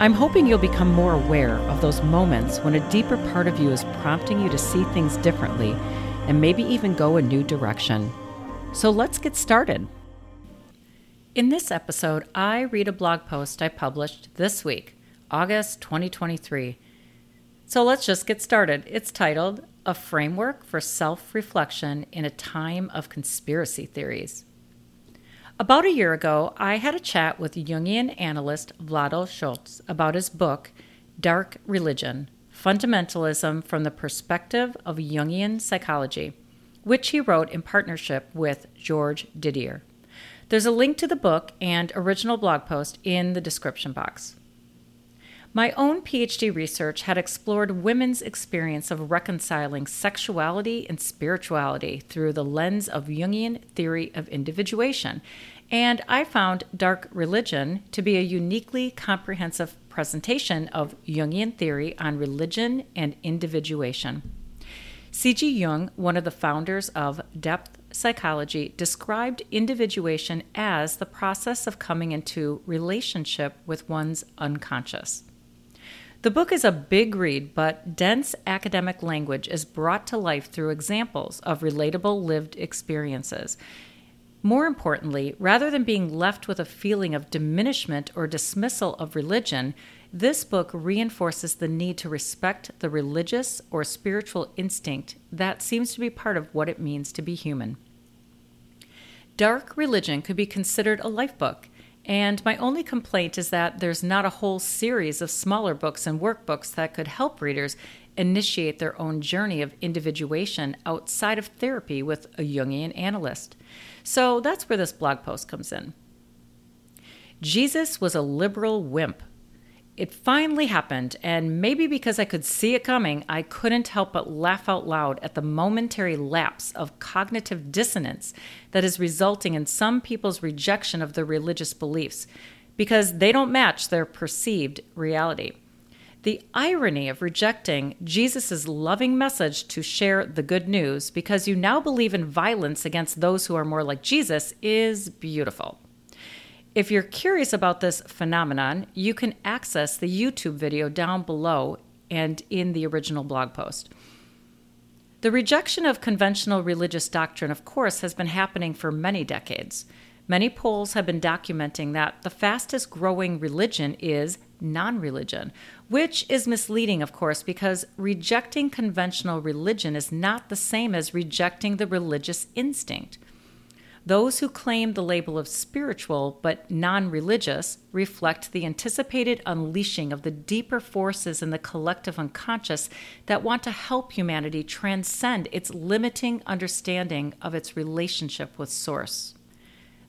I'm hoping you'll become more aware of those moments when a deeper part of you is prompting you to see things differently and maybe even go a new direction. So let's get started. In this episode, I read a blog post I published this week, August 2023. So let's just get started. It's titled A Framework for Self Reflection in a Time of Conspiracy Theories. About a year ago, I had a chat with Jungian analyst Vlado Solc about his book, Dark Religion Fundamentalism from the Perspective of Jungian Psychology, which he wrote in partnership with George Didier. There's a link to the book and original blog post in the description box. My own PhD research had explored women's experience of reconciling sexuality and spirituality through the lens of Jungian theory of individuation, and I found Dark Religion to be a uniquely comprehensive presentation of Jungian theory on religion and individuation. C.G. Jung, one of the founders of depth psychology, described individuation as the process of coming into relationship with one's unconscious. The book is a big read, but dense academic language is brought to life through examples of relatable lived experiences. More importantly, rather than being left with a feeling of diminishment or dismissal of religion, this book reinforces the need to respect the religious or spiritual instinct that seems to be part of what it means to be human. Dark Religion could be considered a life book, and my only complaint is that there's not a whole series of smaller books and workbooks that could help readers initiate their own journey of individuation outside of therapy with a Jungian analyst. So that's where this blog post comes in. Jesus was a liberal wimp it finally happened, and maybe because I could see it coming, I couldn't help but laugh out loud at the momentary lapse of cognitive dissonance that is resulting in some people's rejection of their religious beliefs because they don't match their perceived reality. The irony of rejecting Jesus' loving message to share the good news because you now believe in violence against those who are more like Jesus is beautiful. If you're curious about this phenomenon, you can access the YouTube video down below and in the original blog post. The rejection of conventional religious doctrine, of course, has been happening for many decades. Many polls have been documenting that the fastest growing religion is non religion, which is misleading, of course, because rejecting conventional religion is not the same as rejecting the religious instinct. Those who claim the label of spiritual but non religious reflect the anticipated unleashing of the deeper forces in the collective unconscious that want to help humanity transcend its limiting understanding of its relationship with Source.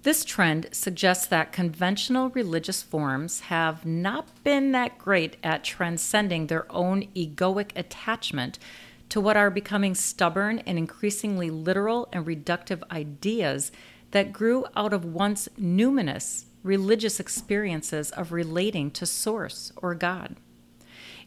This trend suggests that conventional religious forms have not been that great at transcending their own egoic attachment to what are becoming stubborn and increasingly literal and reductive ideas that grew out of once numinous religious experiences of relating to Source or God.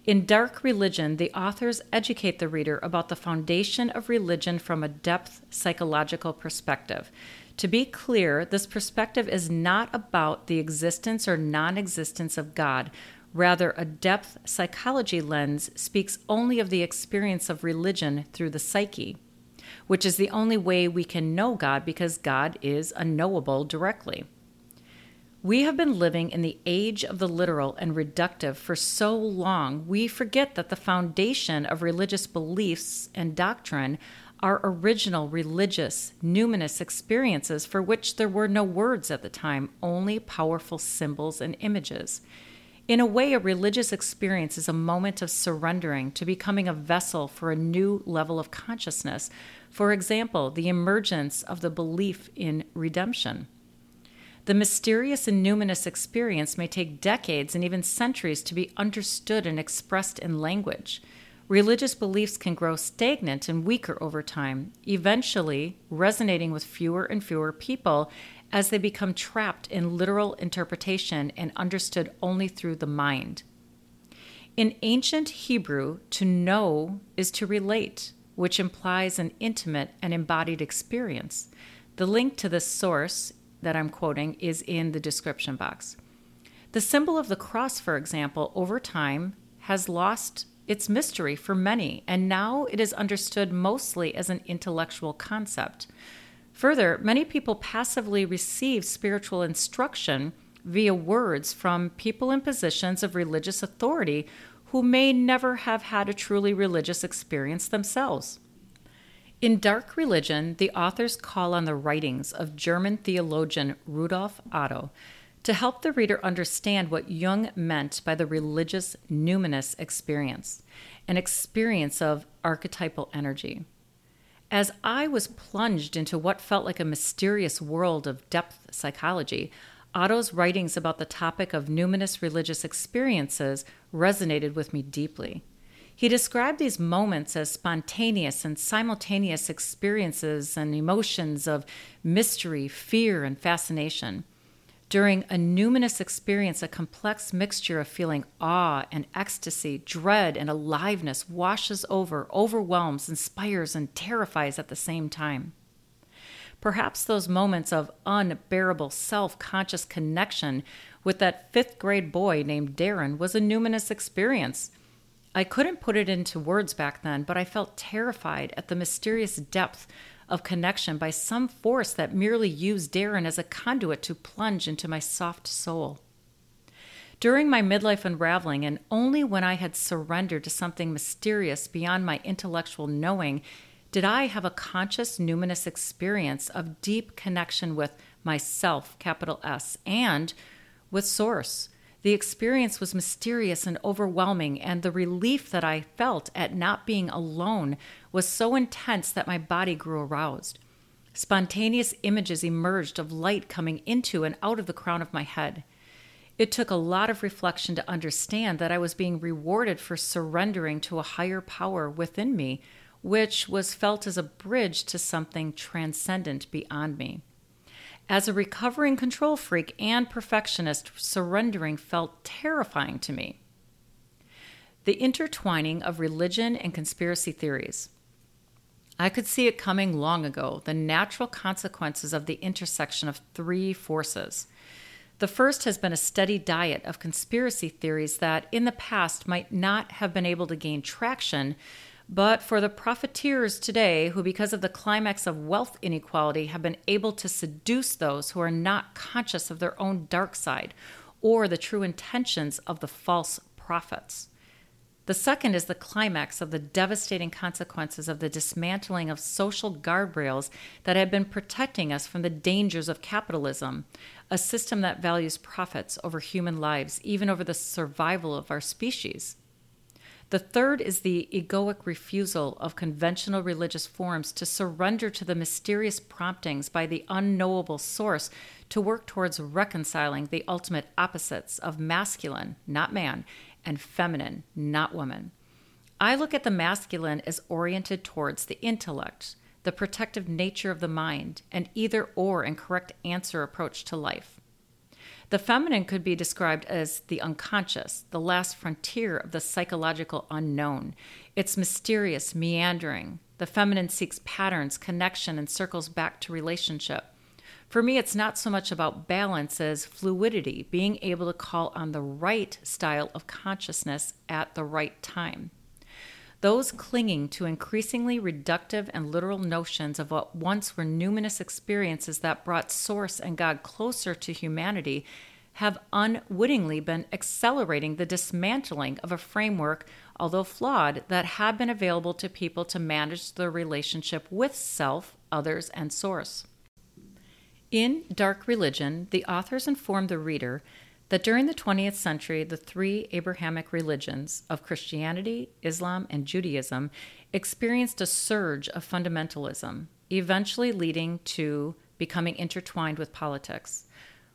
In Dark Religion, the authors educate the reader about the foundation of religion from a depth psychological perspective. To be clear, this perspective is not about the existence or non existence of God, Rather, a depth psychology lens speaks only of the experience of religion through the psyche, which is the only way we can know God because God is unknowable directly. We have been living in the age of the literal and reductive for so long, we forget that the foundation of religious beliefs and doctrine are original religious, numinous experiences for which there were no words at the time, only powerful symbols and images. In a way, a religious experience is a moment of surrendering to becoming a vessel for a new level of consciousness. For example, the emergence of the belief in redemption. The mysterious and numinous experience may take decades and even centuries to be understood and expressed in language. Religious beliefs can grow stagnant and weaker over time, eventually resonating with fewer and fewer people as they become trapped in literal interpretation and understood only through the mind. In ancient Hebrew, to know is to relate, which implies an intimate and embodied experience. The link to this source that I'm quoting is in the description box. The symbol of the cross, for example, over time has lost its mystery for many, and now it is understood mostly as an intellectual concept. Further, many people passively receive spiritual instruction via words from people in positions of religious authority who may never have had a truly religious experience themselves. In Dark Religion, the authors call on the writings of German theologian Rudolf Otto to help the reader understand what Jung meant by the religious numinous experience, an experience of archetypal energy. As I was plunged into what felt like a mysterious world of depth psychology, Otto's writings about the topic of numinous religious experiences resonated with me deeply. He described these moments as spontaneous and simultaneous experiences and emotions of mystery, fear, and fascination. During a numinous experience, a complex mixture of feeling awe and ecstasy, dread and aliveness washes over, overwhelms, inspires, and terrifies at the same time. Perhaps those moments of unbearable self conscious connection with that fifth grade boy named Darren was a numinous experience I couldn't put it into words back then, but I felt terrified at the mysterious depth of connection by some force that merely used Darren as a conduit to plunge into my soft soul. During my midlife unraveling, and only when I had surrendered to something mysterious beyond my intellectual knowing, did I have a conscious numinous experience of deep connection with myself, capital S, and with Source the experience was mysterious and overwhelming, and the relief that I felt at not being alone was so intense that my body grew aroused. Spontaneous images emerged of light coming into and out of the crown of my head. It took a lot of reflection to understand that I was being rewarded for surrendering to a higher power within me, which was felt as a bridge to something transcendent beyond me. As a recovering control freak and perfectionist, surrendering felt terrifying to me. The intertwining of religion and conspiracy theories. I could see it coming long ago the natural consequences of the intersection of three forces. The first has been a steady diet of conspiracy theories that, in the past, might not have been able to gain traction but for the profiteers today, who, because of the climax of wealth inequality, have been able to seduce those who are not conscious of their own dark side or the true intentions of the false prophets. The second is the climax of the devastating consequences of the dismantling of social guardrails that have been protecting us from the dangers of capitalism, a system that values profits over human lives, even over the survival of our species. The third is the egoic refusal of conventional religious forms to surrender to the mysterious promptings by the unknowable source to work towards reconciling the ultimate opposites of masculine, not man, and feminine, not woman. I look at the masculine as oriented towards the intellect, the protective nature of the mind, an either or and correct answer approach to life. The feminine could be described as the unconscious, the last frontier of the psychological unknown. It's mysterious, meandering. The feminine seeks patterns, connection, and circles back to relationship. For me, it's not so much about balance as fluidity, being able to call on the right style of consciousness at the right time. Those clinging to increasingly reductive and literal notions of what once were numinous experiences that brought Source and God closer to humanity have unwittingly been accelerating the dismantling of a framework, although flawed, that had been available to people to manage their relationship with self, others, and Source. In Dark Religion, the authors inform the reader that during the 20th century, the three Abrahamic religions of Christianity, Islam, and Judaism experienced a surge of fundamentalism, eventually leading to becoming intertwined with politics.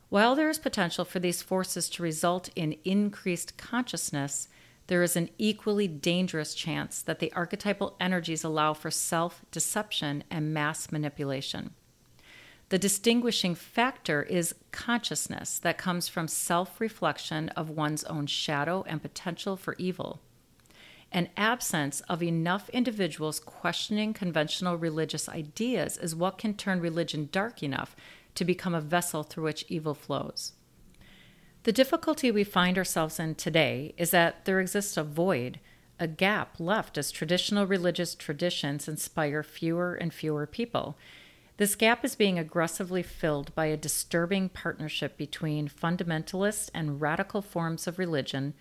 While there is potential for these forces to result in increased consciousness, there is an equally dangerous chance that the archetypal energies allow for self deception and mass manipulation. The distinguishing factor is consciousness that comes from self reflection of one's own shadow and potential for evil. An absence of enough individuals questioning conventional religious ideas is what can turn religion dark enough to become a vessel through which evil flows. The difficulty we find ourselves in today is that there exists a void, a gap left as traditional religious traditions inspire fewer and fewer people. This gap is being aggressively filled by a disturbing partnership between fundamentalist and radical forms of religion,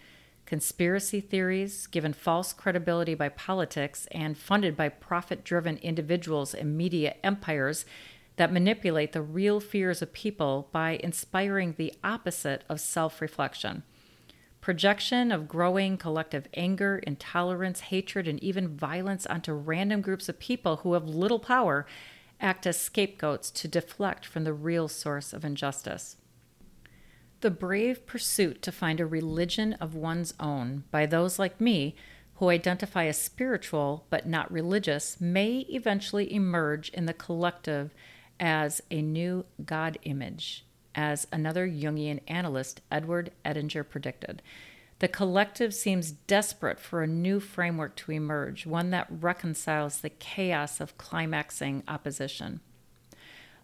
conspiracy theories given false credibility by politics and funded by profit driven individuals and media empires that manipulate the real fears of people by inspiring the opposite of self reflection. Projection of growing collective anger, intolerance, hatred, and even violence onto random groups of people who have little power act as scapegoats to deflect from the real source of injustice. The brave pursuit to find a religion of one's own by those like me who identify as spiritual but not religious may eventually emerge in the collective as a new God image, as another Jungian analyst, Edward Edinger, predicted. The collective seems desperate for a new framework to emerge, one that reconciles the chaos of climaxing opposition.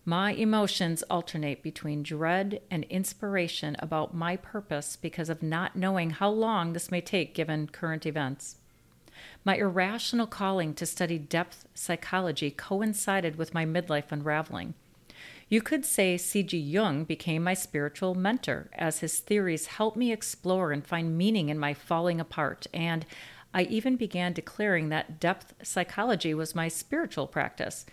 My emotions alternate between dread and inspiration about my purpose because of not knowing how long this may take given current events. My irrational calling to study depth psychology coincided with my midlife unraveling. You could say C.G. Jung became my spiritual mentor, as his theories helped me explore and find meaning in my falling apart, and I even began declaring that depth psychology was my spiritual practice.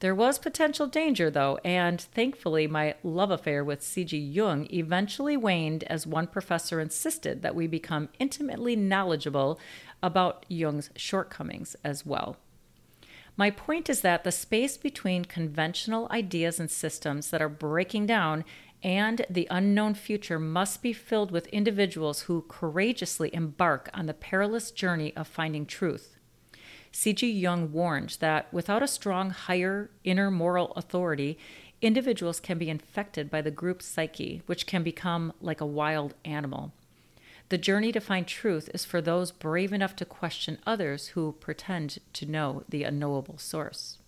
There was potential danger, though, and thankfully, my love affair with C.G. Jung eventually waned as one professor insisted that we become intimately knowledgeable about Jung's shortcomings as well. My point is that the space between conventional ideas and systems that are breaking down and the unknown future must be filled with individuals who courageously embark on the perilous journey of finding truth. C.G. Jung warned that without a strong higher inner moral authority, individuals can be infected by the group psyche, which can become like a wild animal. The journey to find truth is for those brave enough to question others who pretend to know the unknowable source.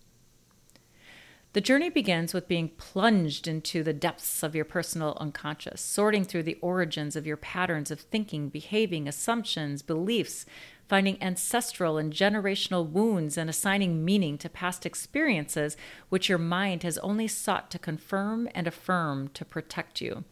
The journey begins with being plunged into the depths of your personal unconscious, sorting through the origins of your patterns of thinking, behaving, assumptions, beliefs, finding ancestral and generational wounds, and assigning meaning to past experiences which your mind has only sought to confirm and affirm to protect you.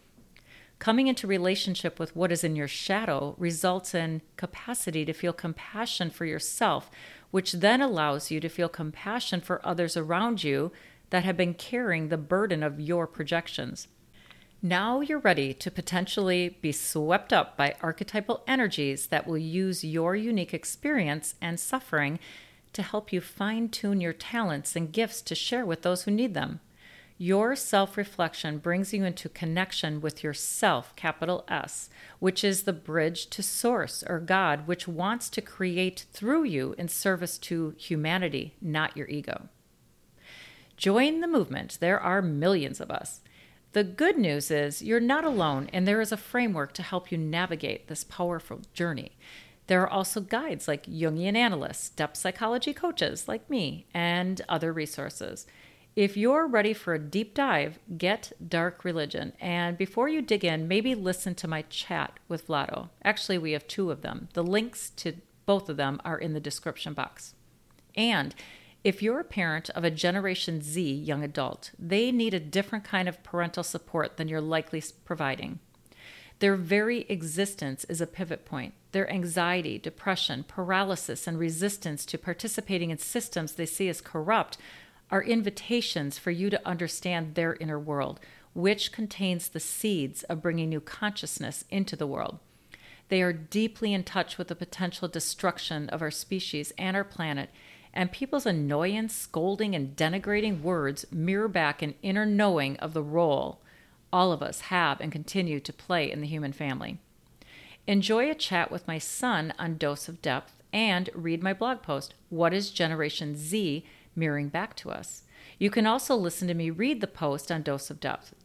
Coming into relationship with what is in your shadow results in capacity to feel compassion for yourself, which then allows you to feel compassion for others around you that have been carrying the burden of your projections. Now you're ready to potentially be swept up by archetypal energies that will use your unique experience and suffering to help you fine tune your talents and gifts to share with those who need them. Your self reflection brings you into connection with yourself, capital S, which is the bridge to Source or God, which wants to create through you in service to humanity, not your ego. Join the movement. There are millions of us. The good news is you're not alone, and there is a framework to help you navigate this powerful journey. There are also guides like Jungian analysts, depth psychology coaches like me, and other resources. If you're ready for a deep dive, get Dark Religion. And before you dig in, maybe listen to my chat with Vlado. Actually, we have two of them. The links to both of them are in the description box. And if you're a parent of a Generation Z young adult, they need a different kind of parental support than you're likely providing. Their very existence is a pivot point. Their anxiety, depression, paralysis, and resistance to participating in systems they see as corrupt are invitations for you to understand their inner world, which contains the seeds of bringing new consciousness into the world. They are deeply in touch with the potential destruction of our species and our planet, and people's annoyance, scolding, and denigrating words mirror back an inner knowing of the role all of us have and continue to play in the human family. Enjoy a chat with my son on Dose of Depth and read my blog post, What is Generation Z Mirroring Back to Us? You can also listen to me read the post on Dose of Depth.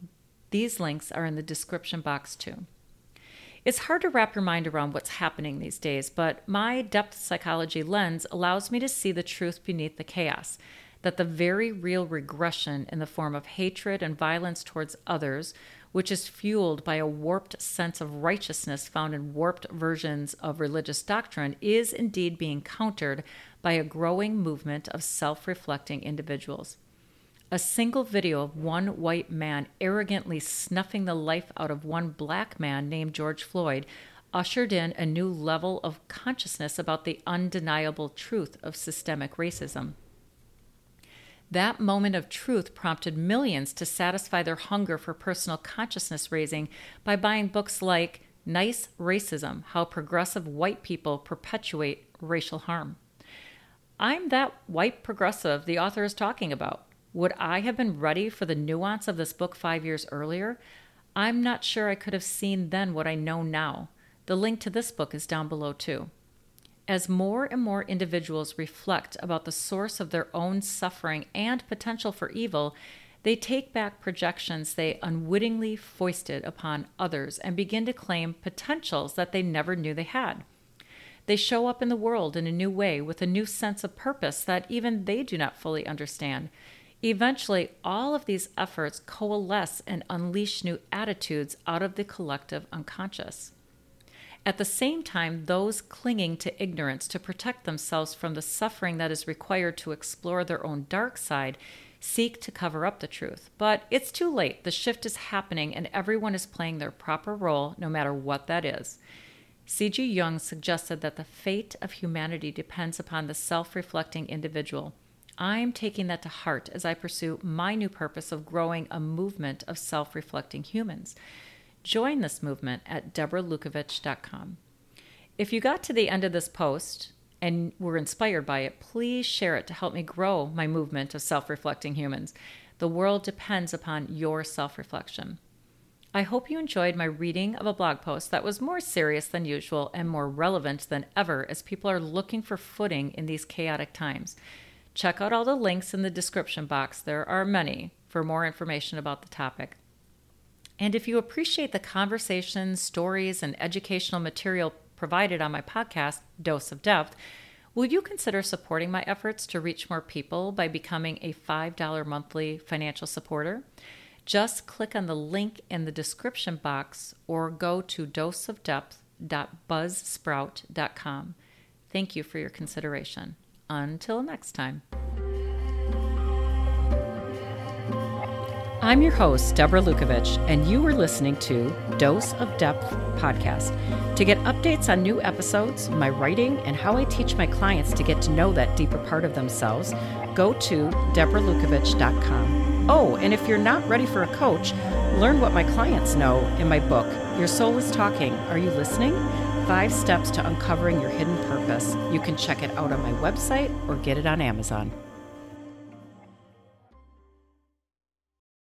These links are in the description box too. It's hard to wrap your mind around what's happening these days, but my depth psychology lens allows me to see the truth beneath the chaos that the very real regression in the form of hatred and violence towards others, which is fueled by a warped sense of righteousness found in warped versions of religious doctrine, is indeed being countered by a growing movement of self reflecting individuals. A single video of one white man arrogantly snuffing the life out of one black man named George Floyd ushered in a new level of consciousness about the undeniable truth of systemic racism. That moment of truth prompted millions to satisfy their hunger for personal consciousness raising by buying books like Nice Racism How Progressive White People Perpetuate Racial Harm. I'm that white progressive the author is talking about. Would I have been ready for the nuance of this book five years earlier? I'm not sure I could have seen then what I know now. The link to this book is down below, too. As more and more individuals reflect about the source of their own suffering and potential for evil, they take back projections they unwittingly foisted upon others and begin to claim potentials that they never knew they had. They show up in the world in a new way with a new sense of purpose that even they do not fully understand. Eventually, all of these efforts coalesce and unleash new attitudes out of the collective unconscious. At the same time, those clinging to ignorance to protect themselves from the suffering that is required to explore their own dark side seek to cover up the truth. But it's too late. The shift is happening, and everyone is playing their proper role, no matter what that is. C.G. Jung suggested that the fate of humanity depends upon the self reflecting individual. I'm taking that to heart as I pursue my new purpose of growing a movement of self reflecting humans. Join this movement at deborahlukovich.com. If you got to the end of this post and were inspired by it, please share it to help me grow my movement of self reflecting humans. The world depends upon your self reflection. I hope you enjoyed my reading of a blog post that was more serious than usual and more relevant than ever as people are looking for footing in these chaotic times. Check out all the links in the description box, there are many, for more information about the topic. And if you appreciate the conversations, stories, and educational material provided on my podcast, Dose of Depth, will you consider supporting my efforts to reach more people by becoming a $5 monthly financial supporter? Just click on the link in the description box or go to doseofdepth.buzzsprout.com. Thank you for your consideration. Until next time. I'm your host, Deborah Lukovich, and you are listening to Dose of Depth podcast. To get updates on new episodes, my writing, and how I teach my clients to get to know that deeper part of themselves, go to deborahlukovich.com. Oh, and if you're not ready for a coach, learn what my clients know in my book, Your Soul is Talking. Are you listening? Five Steps to Uncovering Your Hidden Purpose. You can check it out on my website or get it on Amazon.